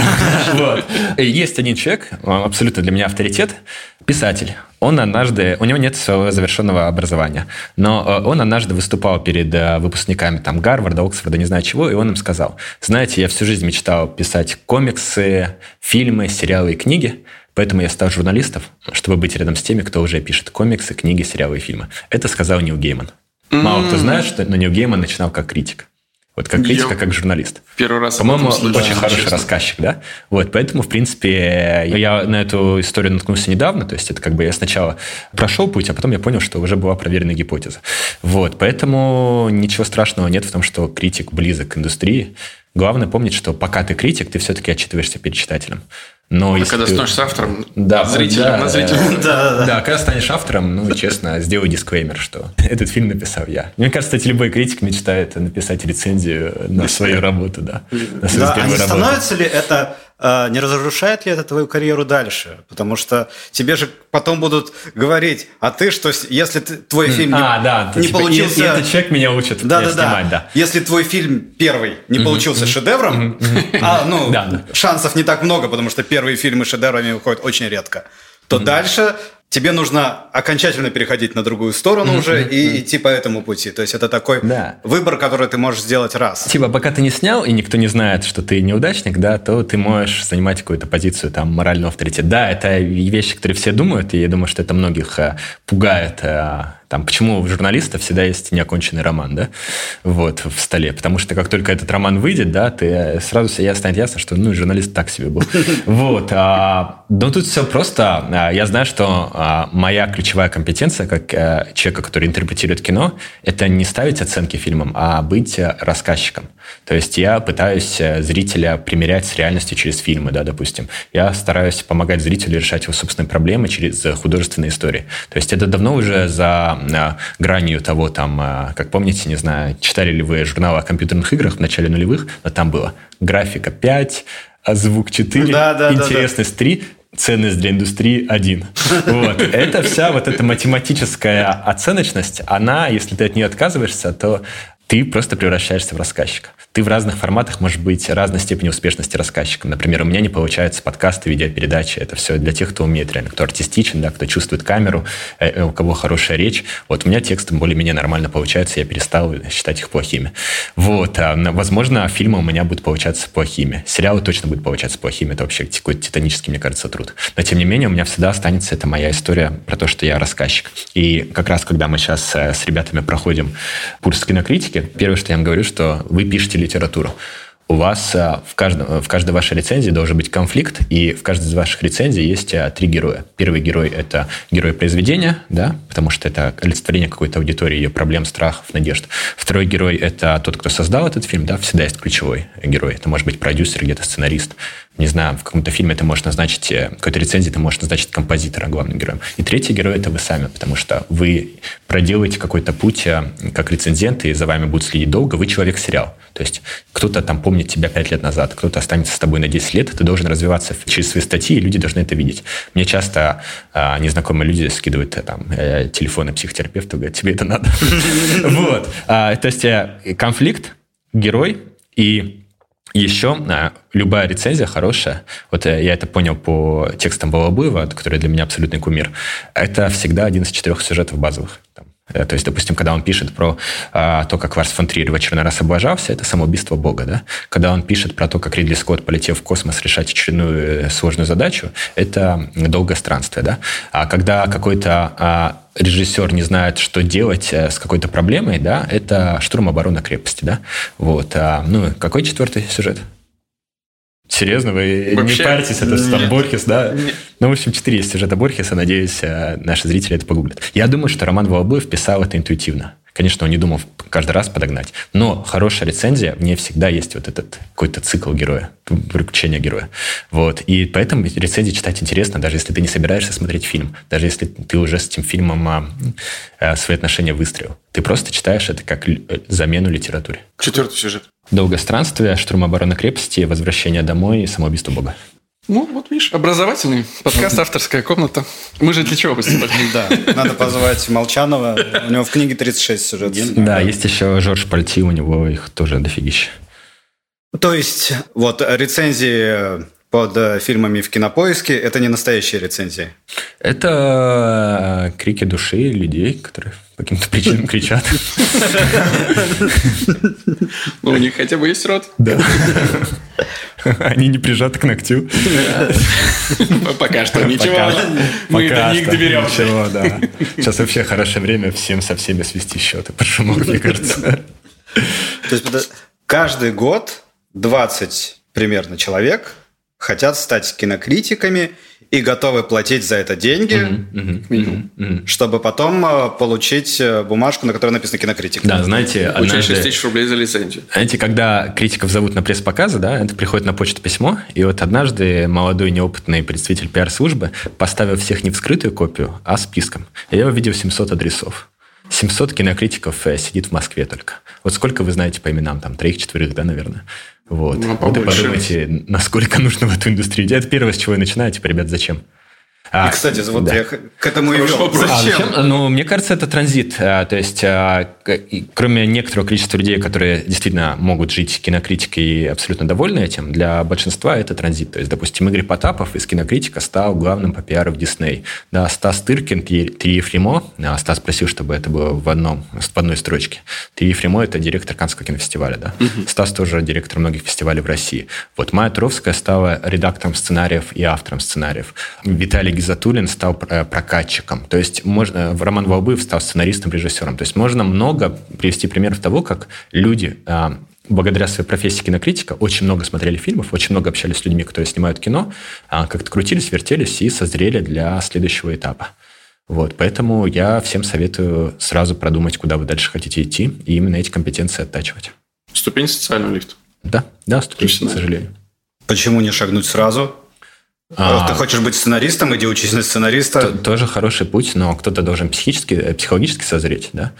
*laughs* Вот. Есть один человек, абсолютно для меня авторитет, писатель. Он однажды, у него нет своего завершенного образования, но э, он однажды выступал перед э, выпускниками там Гарварда, Оксфорда, не знаю чего, и он им сказал, знаете, я всю жизнь мечтал писать комиксы, фильмы, сериалы и книги, Поэтому я стал журналистом, чтобы быть рядом с теми, кто уже пишет комиксы, книги, сериалы и фильмы. Это сказал Нил Гейман. Мало кто знает, что но Нил Гейман начинал как критик. Вот как критик, я как журналист. Первый раз По-моему, очень да, хороший честно. рассказчик, да? Вот, поэтому, в принципе, я на эту историю наткнулся недавно, то есть это как бы я сначала прошел путь, а потом я понял, что уже была проверенная гипотеза. Вот, поэтому ничего страшного нет в том, что критик близок к индустрии. Главное помнить, что пока ты критик, ты все-таки отчитываешься перед читателем. Но а если когда ты... становишься автором, да, зрителем да, на зрителя. *laughs* Да, да, да, когда станешь автором, ну, честно, сделай дисклеймер, что *laughs* этот фильм написал я. Мне кажется, кстати, любой критик мечтает написать рецензию на свою работу, да. На свою да, а не становится ли это а, не разрушает ли это твою карьеру дальше? Потому что тебе же потом будут говорить, а ты что, если ты, твой фильм а, не, да, не типа, получился... И, и этот человек меня учит да, да, снимать, да. да. Если твой фильм первый не mm-hmm. получился mm-hmm. шедевром, mm-hmm. а, ну, да, да. шансов не так много, потому что первые фильмы шедеврами выходят очень редко, то mm-hmm. дальше тебе нужно окончательно переходить на другую сторону mm-hmm. уже и идти по этому пути. То есть это такой да. выбор, который ты можешь сделать раз. Типа, пока ты не снял, и никто не знает, что ты неудачник, да, то ты можешь занимать какую-то позицию там морального авторитета. Да, это вещи, которые все думают, и я думаю, что это многих а, пугает а, там, почему у журналиста всегда есть неоконченный роман, да, вот, в столе. Потому что как только этот роман выйдет, да, ты э, сразу себе станет ясно, что, ну, журналист так себе был. *laughs* Вот. А, но тут все просто. А, я знаю, что моя ключевая компетенция, как а, человека, который интерпретирует кино, это не ставить оценки фильмам, а быть рассказчиком. То есть я пытаюсь зрителя примерять с реальностью через фильмы, да, допустим. Я стараюсь помогать зрителю решать его собственные проблемы через художественные истории. То есть это давно уже за гранью того, там, а, как помните, не знаю, читали ли вы журнал о компьютерных играх в начале нулевых, но там было графика 5, а звук 4, да, да, интересность да, да. 3, ценность для индустрии 1. *laughs* Вот. Это вся вот эта математическая оценочность, она, если ты от нее отказываешься, то ты просто превращаешься в рассказчика. Ты в разных форматах можешь быть разной степени успешности рассказчиком. Например, у меня не получаются подкасты, видеопередачи. Это все для тех, кто умеет реально, кто артистичен, да, кто чувствует камеру, э, э, у кого хорошая речь. Вот у меня тексты более-менее нормально получаются, я перестал считать их плохими. Вот. А, возможно, фильмы у меня будут получаться плохими. Сериалы точно будут получаться плохими. Это вообще какой-то титанический, мне кажется, труд. Но, тем не менее, у меня всегда останется это моя история про то, что я рассказчик. И как раз, когда мы сейчас э, с ребятами проходим курс кинокритики, первое, что я им говорю, что вы пишете литературу. У вас э, в, каждом, в каждой вашей рецензии должен быть конфликт, и в каждой из ваших рецензий есть э, три героя. Первый герой – это герой произведения, да, потому что это олицетворение какой-то аудитории, ее проблем, страхов, надежд. Второй герой – это тот, кто создал этот фильм, да, всегда есть ключевой герой. Это может быть продюсер, где-то сценарист не знаю, в каком-то фильме ты можешь назначить, э, какой-то рецензии ты можешь назначить композитора главным героем. И третий герой – это вы сами, потому что вы проделаете какой-то путь э, как рецензент, и за вами будут следить долго, вы человек-сериал. То есть кто-то там помнит тебя пять лет назад, кто-то останется с тобой на 10 лет, ты должен развиваться через свои статьи, и люди должны это видеть. Мне часто а, незнакомые люди скидывают там телефоны психотерапевта, говорят, тебе это надо. *laughs* Вот. А, то есть конфликт, герой и еще а, любая рецензия хорошая, вот э, я это понял по текстам Балабуева, который для меня абсолютный кумир, это всегда один из четырех сюжетов базовых. Там, Э, то есть, допустим, когда он пишет про а, то, как Ларс фон Триер в очередной раз облажался, это самоубийство Бога. Да? Когда он пишет про то, как Ридли Скотт полетел в космос решать очередную э, сложную задачу, это долгое странствие. Да? А когда какой-то а, режиссер не знает, что делать с какой-то проблемой, да, это штурм обороны крепости. Да? Вот. А, ну, какой четвертый сюжет? Серьезно, вы Вообще, не паритесь, это там Борхес, да? Нет. Ну, в общем, четыре есть сюжета Борхеса, надеюсь, э, наши зрители это погуглят. Я думаю, что Роман Волобуев писал это интуитивно. Конечно, он не думал каждый раз подогнать. Но хорошая рецензия, в ней всегда есть вот этот какой-то цикл героя, приключения героя. Вот. И поэтому рецензии читать интересно, даже если ты не собираешься смотреть фильм, даже если ты уже с этим фильмом а, а, свои отношения выстроил. Ты просто читаешь это как э, замену литературе. Четвертый сюжет. Долгое странствие, штурм обороны крепости, возвращение домой и самоубийство Бога. Ну, вот видишь, образовательный подкаст «Авторская комната». Мы же для чего выступали? *laughs* Да, надо позвать Молчанова. У него в книге 36 сюжет. Да, есть еще Жорж Пальти, у него их тоже дофигища. То есть, вот рецензии под э, фильмами в кинопоиске это не настоящие рецензии. Это э, крики души людей, которые по каким-то причинам кричат. Ну, у них хотя бы есть рот. Да. Они не прижаты к ногтю. Пока что ничего. Мы до них доберемся. Ничего, да. Сейчас вообще хорошее время всем со всеми свести счеты по шуму, мне кажется. То есть каждый год 20 примерно человек хотят стать кинокритиками и готовы платить за это деньги, mm-hmm, mm-hmm, mm-hmm. чтобы потом э, получить э, бумажку, на которой написано кинокритик. Да, знаете, однажды... 6 тысяч рублей за лицензию. Знаете, когда критиков зовут на пресс-показы, да, это приходит на почту письмо, и вот однажды молодой неопытный представитель пиар-службы поставил всех не вскрытую копию, а списком. Я увидел 700 адресов. 700 кинокритиков э, сидит в Москве только. Вот сколько вы знаете по именам? Там троих-четверых, да, наверное? Вот. Ну, вот и подумайте, насколько нужно в эту индустрию. Это первое, с чего я начинаю. Типа, ребят, зачем? А, и, кстати, вот да. я к этому и вел. Зачем? А, зачем? Ну, мне кажется, это транзит. А, то есть, а, кроме некоторого количества людей, которые действительно могут жить кинокритикой и абсолютно довольны этим, для большинства это транзит. То есть, допустим, Игорь Потапов из кинокритика стал главным по пиару в Дисней. Да, Стас Тыркин, Три Ефремо. А, Стас просил, чтобы это было в, одном, в одной строчке. Три Ефремо – это директор Каннского кинофестиваля. Да? Угу. Стас тоже директор многих фестивалей в России. Вот Майя Туровская стала редактором сценариев и автором сценариев. Виталий Гизатуллин стал э, прокатчиком. То есть можно, э, Роман Волбыев стал сценаристом, режиссером. То есть можно много привести примеров того, как люди а, благодаря своей профессии кинокритика очень много смотрели фильмов, очень много общались с людьми, которые снимают кино, а, как-то крутились, вертелись и созрели для следующего этапа. Вот, поэтому я всем советую сразу продумать, куда вы дальше хотите идти, и именно эти компетенции оттачивать. Ступень социального лифта. Да, да, ступень, к сожалению. Почему не шагнуть сразу? А, Ты хочешь быть сценаристом, иди учись на сценариста. То, тоже хороший путь, но кто-то должен психически, э, психологически созреть, да.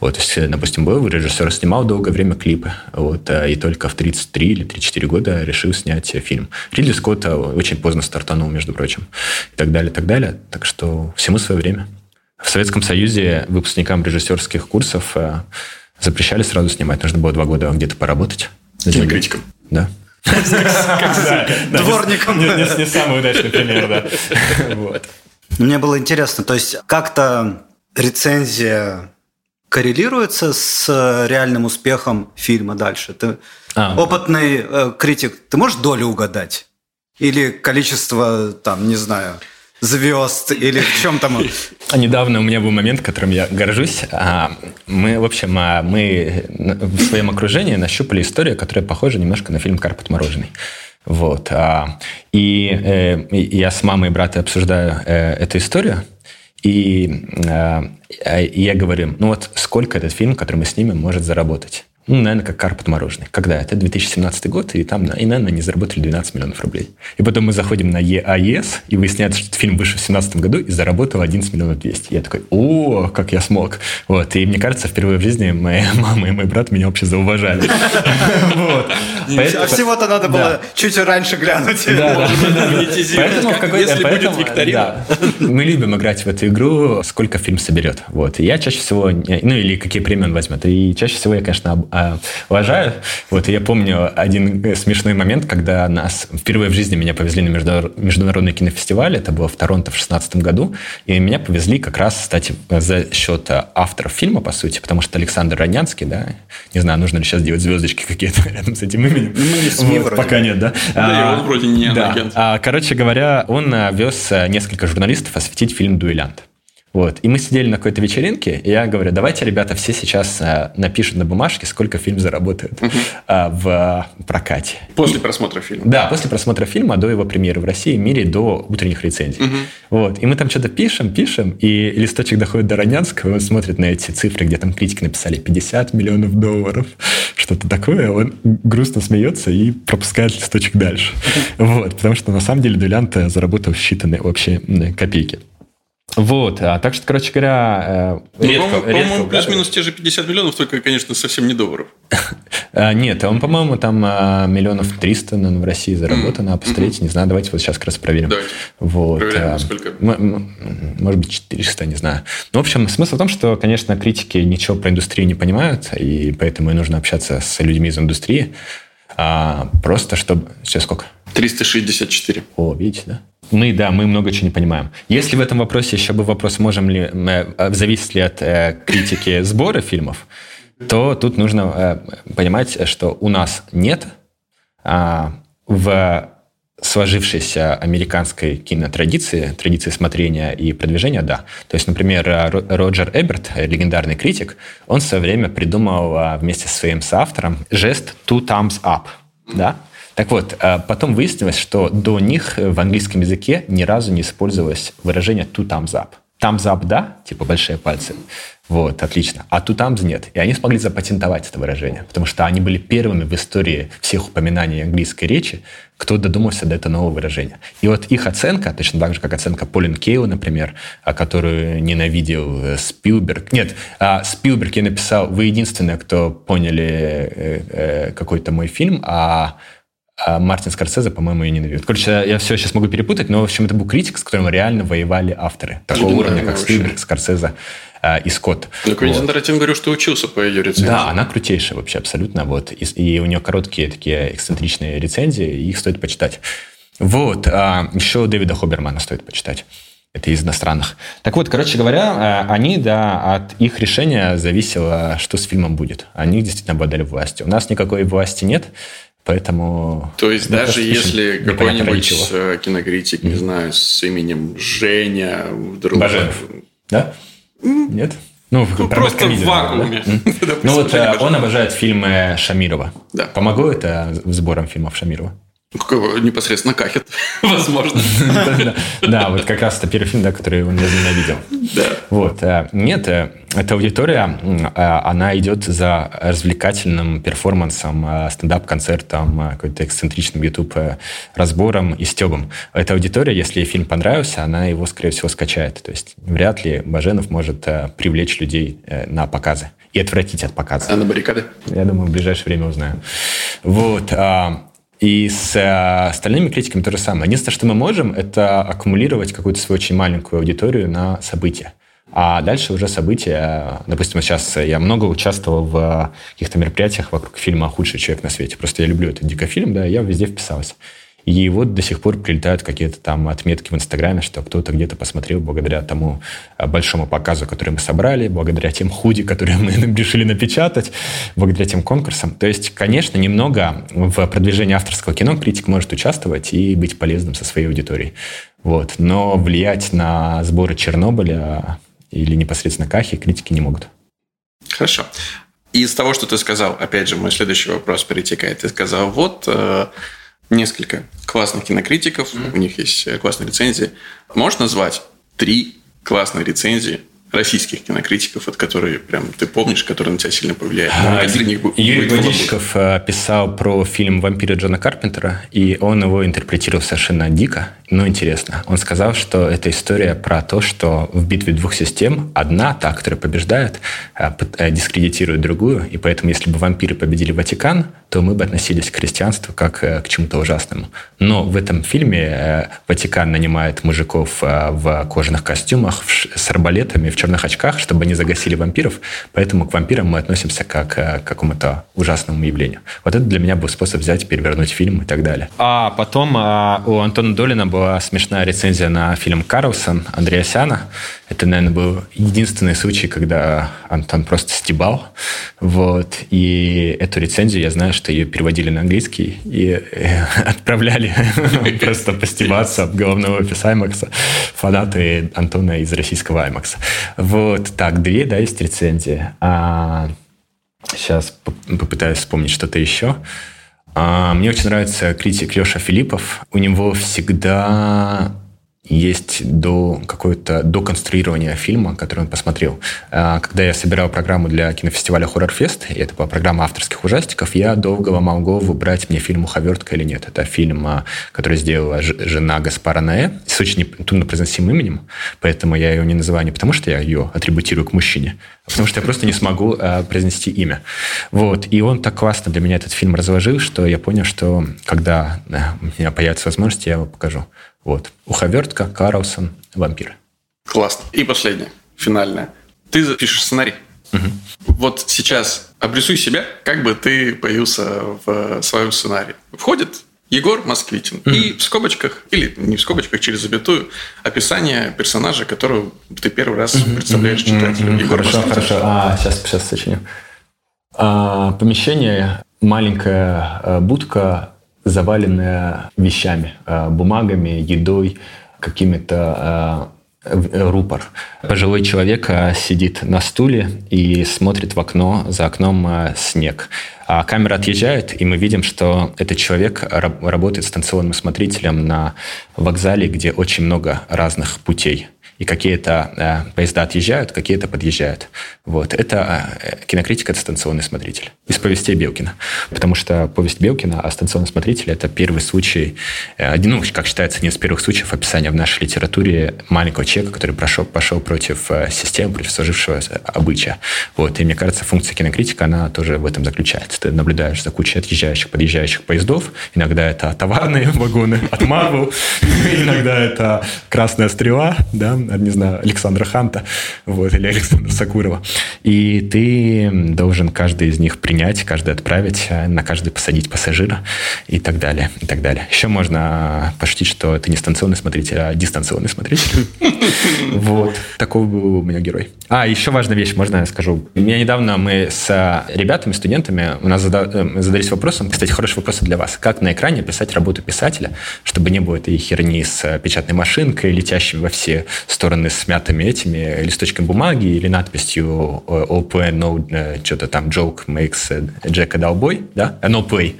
Вот, есть, допустим, был режиссер, снимал долгое время клипы, вот, э, и только в 33 или 34 года решил снять фильм. Ридли Скотт э, очень поздно стартанул, между прочим, и так далее, и так далее. Так что всему свое время. В Советском Союзе выпускникам режиссерских курсов запрещали сразу снимать. Нужно было два года где-то поработать. Кинокритиком. Да. Дворником. Не самый удачный пример, да. *laughs* Мне было интересно, то есть как-то рецензия коррелируется с реальным успехом фильма дальше? Ты а. опытный э, критик, ты можешь долю угадать? Или количество, там, не знаю, звезд или в чем там? Недавно у меня был момент, которым я горжусь. А, мы, в общем, а, мы в своем окружении нащупали историю, которая похожа немножко на фильм «Карпот мороженый». Вот. А, и э, я с мамой и братом обсуждаю э, эту историю, и я говорю, ну вот сколько этот фильм, который мы снимем, может заработать? Ну, наверное, как карпот мороженый. Когда? Это 2017 год, и там, и, наверное, они заработали 12 миллионов рублей. И потом мы заходим на ЕАЕС, и выясняется, что фильм вышел в 2017 году и заработал 11 миллионов 200. Я такой, о, как я смог. Вот, и мне кажется, впервые в жизни моя *laughs* мама и мой брат меня вообще зауважали. *laughs* А всего-то надо было чуть раньше глянуть. Поэтому Если будет викторина. Мы любим играть в эту игру, сколько фильм соберет. Вот. И я чаще всего, ну или какие премии он возьмет. И чаще всего я, конечно, а, уважаю. Вот, и я помню один э, смешной момент, когда нас впервые в жизни меня повезли на международный кинофестиваль, это было в Торонто в 2016 году, и меня повезли как раз, кстати, за счет э, авторов фильма, по сути, потому что Александр Ранянский, да, не знаю, нужно ли сейчас делать звездочки какие-то *laughs* рядом с этим именем. Ну, не СМИ вот, Пока нет, да? Да, а, он вроде не да. А, короче говоря, он э, вез несколько журналистов осветить фильм «Дуэлянт». Вот. И мы сидели на какой-то вечеринке, и я говорю, давайте, ребята, все сейчас а, напишут на бумажке, сколько фильм заработает угу. а, в прокате. После и, просмотра фильма. Да, после просмотра фильма, до его премьеры в России, в мире, до утренних рецензий. Угу. Вот. И мы там что-то пишем, пишем, и листочек доходит до Ранянского, он смотрит на эти цифры, где там критики написали 50 миллионов долларов, *laughs* что-то такое, он грустно смеется и пропускает листочек дальше. Вот. Потому что на самом деле Дуэлянт заработал считанные вообще копейки. Вот, а, так что, короче говоря, э, ну, редко, по-моему, плюс-минус те же 50 миллионов, только, конечно, совсем не долларов. *laughs* А, нет, он, по-моему, там а, миллионов триста наверное, в России заработано. Mm-hmm. Посмотрите, не знаю, давайте вот сейчас как раз проверим. Давайте. Вот. Проверяем, а, сколько. Может быть, 400, не знаю. Ну, в общем, смысл в том, что, конечно, критики ничего про индустрию не понимают, и поэтому и нужно общаться с людьми из индустрии. А, просто чтобы... Сейчас сколько? 364. О, видите, да? Мы, да, мы много чего не понимаем. Если в этом вопросе еще был вопрос, можем ли, э, зависит ли от э, критики сбора фильмов, то тут нужно э, понимать, что у нас нет а, в сложившейся американской кинотрадиции, традиции смотрения и продвижения, да. То есть, например, Роджер Эберт, легендарный критик, он в свое время придумал а, вместе со своим соавтором жест «two thumbs up», да? Так вот, а, потом выяснилось, что до них в английском языке ни разу не использовалось выражение «two thumbs up». Thumbs up, да, типа большие пальцы. Вот, отлично. А two thumbs нет. И они смогли запатентовать это выражение, потому что они были первыми в истории всех упоминаний английской речи, кто додумался до этого нового выражения. И вот их оценка, точно так же, как оценка Полин Кейла, например, которую ненавидел э, Спилберг. Нет, а Спилберг я написал, вы единственные, кто поняли э, э, какой-то мой фильм, а а Мартин Скорсезе, по-моему, ее ненавидит. Короче, я все сейчас могу перепутать, но, в общем, это был критик, с которым реально воевали авторы. Такого уровня, как Спилберг, Скорсезе э, и Скотт. Ну, Квентин вот. Тарантино говорил, что учился по ее рецензии. Да, она крутейшая вообще, абсолютно. Вот. И, и у нее короткие такие эксцентричные рецензии, их стоит почитать. Вот. А, еще Дэвида Хобермана стоит почитать. Это из иностранных. Так вот, короче говоря, э, они, да, от их решения зависело, что с фильмом будет. Они действительно обладали властью. У нас никакой власти нет. Поэтому... То есть даже если какой-нибудь э, кинокритик, не знаю, с именем Женя вдруг... Баженов, да? Нет? Ну, ну просто в вакууме. Да? *laughs* ну вот э, он обожает фильмы Шамирова. Да. Помогло это сбором фильмов Шамирова? Непосредственно Кахет, *laughs* возможно. Да, вот как раз это первый фильм, который он ненавидел. Да. Вот. Э, нет, э, эта аудитория, э, она идет за развлекательным перформансом, стендап-концертом, какой-то эксцентричным YouTube-разбором и стебом. Эта аудитория, если ей фильм понравился, она его, скорее всего, скачает. То есть вряд ли Баженов может привлечь людей на показы и отвратить от показа. А на баррикады? Я думаю, в ближайшее время узнаю. Вот. И с э, остальными критиками то же самое. Единственное, что мы можем, это аккумулировать какую-то свою очень маленькую аудиторию на события. А дальше уже события, допустим, сейчас я много участвовал в каких-то мероприятиях вокруг фильма «Худший человек на свете». Просто я люблю этот дикофильм, да, я везде вписался. И вот до сих пор прилетают какие-то там отметки в Инстаграме, что кто-то где-то посмотрел благодаря тому а, большому показу, который мы собрали, благодаря тем худи, которые мы *laughs* решили напечатать, благодаря тем конкурсам. То есть, конечно, немного в продвижении авторского кино критик может участвовать и быть полезным со своей аудиторией. Вот. Но влиять на сборы Чернобыля или непосредственно Кахи критики не могут. Хорошо. Из того, что ты сказал, опять же, мой следующий вопрос перетекает. Ты сказал, вот э, несколько классных кинокритиков, mm-hmm. у них есть э, классные рецензии. Можешь назвать три классные рецензии российских кинокритиков, от которых прям ты помнишь, которые на тебя сильно повлияют? А, них Юрий Гвоздичков э, писал про фильм «Вампиры» Джона Карпентера, и он его интерпретировал совершенно дико, но интересно. Он сказал, что это история про то, что в битве двух систем одна, та, которая побеждает, э, э, дискредитирует другую, и поэтому если бы вампиры победили Ватикан, то мы бы относились к христианству как к чему-то ужасному. Но в этом фильме Ватикан нанимает мужиков в кожаных костюмах с арбалетами, в черных очках, чтобы они загасили вампиров, поэтому к вампирам мы относимся как э, к какому-то ужасному явлению. Вот это для меня был способ взять, перевернуть фильм и так далее. А потом а, у Антона Долина была смешная рецензия на фильм «Карлсон» Андреасяна. Это, наверное, был единственный случай, когда Антон просто стебал. Вот. И эту рецензию, я знаю, что ее переводили на английский и э, *laughs* отправляли *laughs* просто постебаться об головного офиса IMAX фанаты Антона из российского IMAX. Вот, так, две, да, есть рецензии. А, сейчас попытаюсь вспомнить что-то еще. А, мне очень нравится критик Леша Филиппов. У него всегда есть до какое-то до конструирования фильма, который он посмотрел. А, когда я собирал программу для кинофестиваля и это была программа авторских ужастиков, я долго ломал голову, брать мне фильм «Уховертка» или нет. Это фильм, а, который сделала жена Гаспара Наэ с очень труднопроизносимым именем, поэтому я ее не называю не потому, что я ее атрибутирую к мужчине, потому что я просто не смогу э, произнести имя. Вот. И он так классно для меня этот фильм разложил, что я понял, что когда э, у меня появится возможность, я его покажу. Вот. Уховертка, Карлсон, вампиры. Классно. И последнее, финальное. Ты пишешь сценарий. Угу. Вот сейчас обрисуй себя, как бы ты появился в своем сценарии. Входит Егор Москвитин. Mm-hmm. И в скобочках, или не в скобочках, через запятую, описание персонажа, которого ты первый раз представляешь читателю. Mm-hmm. Егор хорошо, Москвитин. хорошо. А, сейчас, сейчас сочиню. А, помещение, маленькая а, будка, заваленная вещами, а, бумагами, едой, какими-то а, Э, рупор. Пожилой человек э, сидит на стуле и смотрит в окно, за окном э, снег. А камера отъезжает, и мы видим, что этот человек работает станционным смотрителем на вокзале, где очень много разных путей и какие-то э, поезда отъезжают, какие-то подъезжают. Вот. Это э, кинокритика, это станционный смотритель. Из повестей Белкина. Потому что повесть Белкина о станционном смотрителе – это первый случай, э, ну, как считается, один из первых случаев описания в нашей литературе маленького человека, который прошел, пошел против э, системы, против сложившего обычая. Вот. И мне кажется, функция кинокритика, она тоже в этом заключается. Ты наблюдаешь за кучей отъезжающих, подъезжающих поездов. Иногда это товарные вагоны от Марвел, *laughs* иногда это «Красная стрела», да, не знаю, Александра Ханта вот, или Александра Сакурова. И ты должен каждый из них принять, каждый отправить, э, на каждый посадить пассажира и так далее. И так далее. Еще можно пошутить, что это не станционный смотритель, а дистанционный смотритель. *laughs* Вот. Такой был у меня герой. А, еще важная вещь, можно я скажу? Меня недавно мы с ребятами, студентами, у нас э, задались вопросом, кстати, хороший вопрос для вас. Как на экране писать работу писателя, чтобы не было этой херни с печатной машинкой, летящей во все стороны смятыми этими листочками бумаги или надписью OP, no, э, что-то там, joke makes Jack a dull да? No play.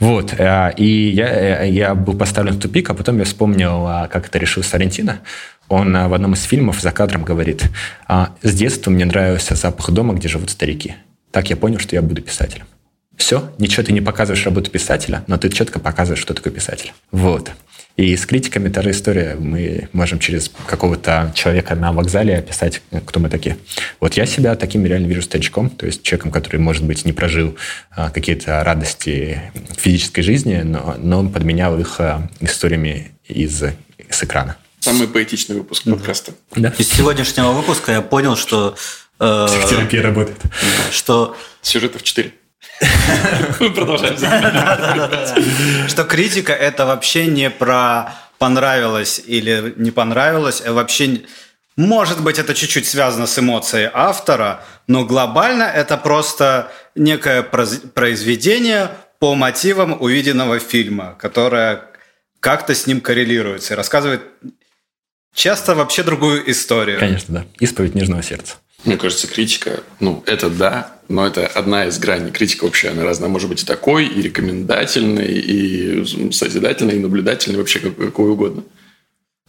Вот. Э, и я, э, я был поставлен в тупик, а потом я вспомнил, а, как это решил Сарентино. Он в одном из фильмов за кадром говорит, «А, с детства мне нравился запах дома, где живут старики. Так я понял, что я буду писателем. Все, ничего ты не показываешь работу писателя, но ты четко показываешь, что такое писатель. Вот. И с критиками та же история. Мы можем через какого-то человека на вокзале описать, кто мы такие. Вот я себя таким реально вижу старичком, то есть человеком, который, может быть, не прожил а, какие-то радости физической жизни, но, но подменял их а, историями из, с экрана. Самый поэтичный выпуск подкаста. Да. Из сегодняшнего выпуска я понял, что... Э, Психотерапия работает. Что... Сюжетов 4. Мы продолжаем. Что критика это вообще не про понравилось или не понравилось, а вообще может быть, это чуть-чуть связано с эмоцией автора, но глобально это просто некое произведение по мотивам увиденного фильма, которое как-то с ним коррелируется и рассказывает часто вообще другую историю. Конечно, да. Исповедь нежного сердца. Мне кажется, критика, ну, это да, но это одна из граней. Критика вообще, она разная. Может быть и такой, и рекомендательной, и созидательной, и наблюдательной, вообще какой угодно.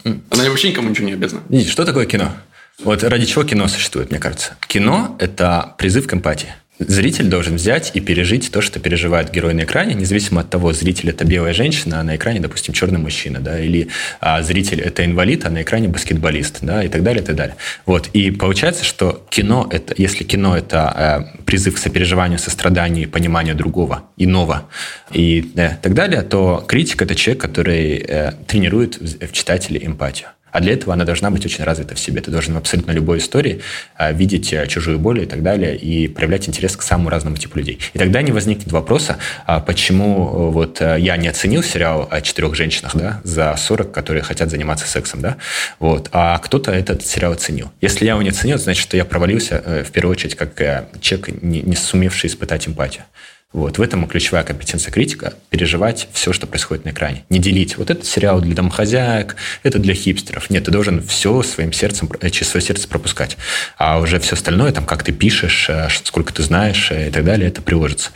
Она вообще никому ничего не обязана. Видите, что такое кино? Вот ради чего кино существует, мне кажется. Кино – это призыв к эмпатии. Зритель должен взять и пережить то, что переживает герой на экране, независимо от того, зритель это белая женщина, а на экране, допустим, черный мужчина, да, или а, зритель это инвалид, а на экране баскетболист, да, и так далее, и так далее. Вот, и получается, что кино это, если кино это э, призыв к сопереживанию, состраданию, пониманию другого, иного, и э, так далее, то критик это человек, который э, тренирует в, в читателе эмпатию. А для этого она должна быть очень развита в себе. Ты должен в абсолютно любой истории а, видеть а, чужую боль и так далее, и проявлять интерес к самому разному типу людей. И тогда не возникнет вопроса, а, почему вот я не оценил сериал о четырех женщинах да, за 40, которые хотят заниматься сексом, да, вот, а кто-то этот сериал оценил. Если я его не оценил, значит, что я провалился э, в первую очередь как э, человек, не сумевший испытать эмпатию. Вот. В этом и ключевая компетенция критика – переживать все, что происходит на экране. Не делить. Вот этот сериал для домохозяек, это для хипстеров. Нет, ты должен все своим сердцем, э, через свое сердце пропускать. А уже все остальное, там, как ты пишешь, э, сколько ты знаешь э, и так далее, это приложится.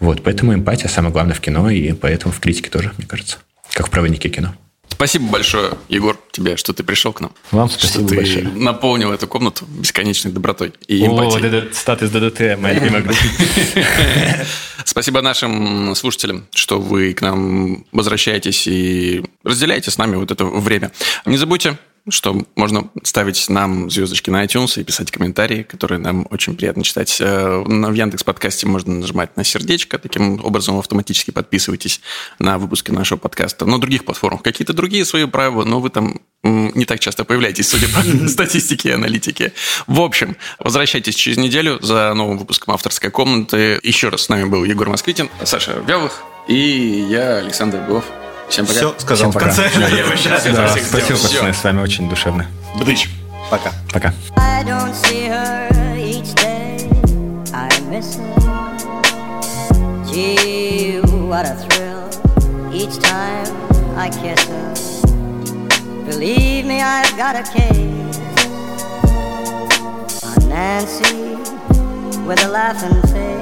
Вот. Поэтому эмпатия самое главное в кино, и поэтому в критике тоже, мне кажется. Как в проводнике кино. Спасибо большое, Егор, тебе, что ты пришел к нам. Вам спасибо что ты большое. наполнил эту комнату бесконечной добротой и эмпатией. О, стат из ДДТ, моя любимая. Спасибо нашим слушателям, что вы к нам возвращаетесь и разделяете с нами вот это время. Не забудьте что можно ставить нам звездочки на iTunes и писать комментарии, которые нам очень приятно читать. Э, в Яндекс подкасте можно нажимать на сердечко, таким образом автоматически подписывайтесь на выпуски нашего подкаста. На других платформах какие-то другие свои правила, но вы там не так часто появляетесь, судя по *laughs* статистике и аналитике. В общем, возвращайтесь через неделю за новым выпуском авторской комнаты. Еще раз с нами был Егор Москвитин, Саша Вялых и я, Александр Белов. Всем пока. Все сказал Всем в конце. пока. Сейчас это Да, спасибо, пацаны, с вами очень душевно. Бдыч. Пока. Пока. Gee, what a thrill each time I kiss her. Believe me, I've got a case on Nancy with a laughing face.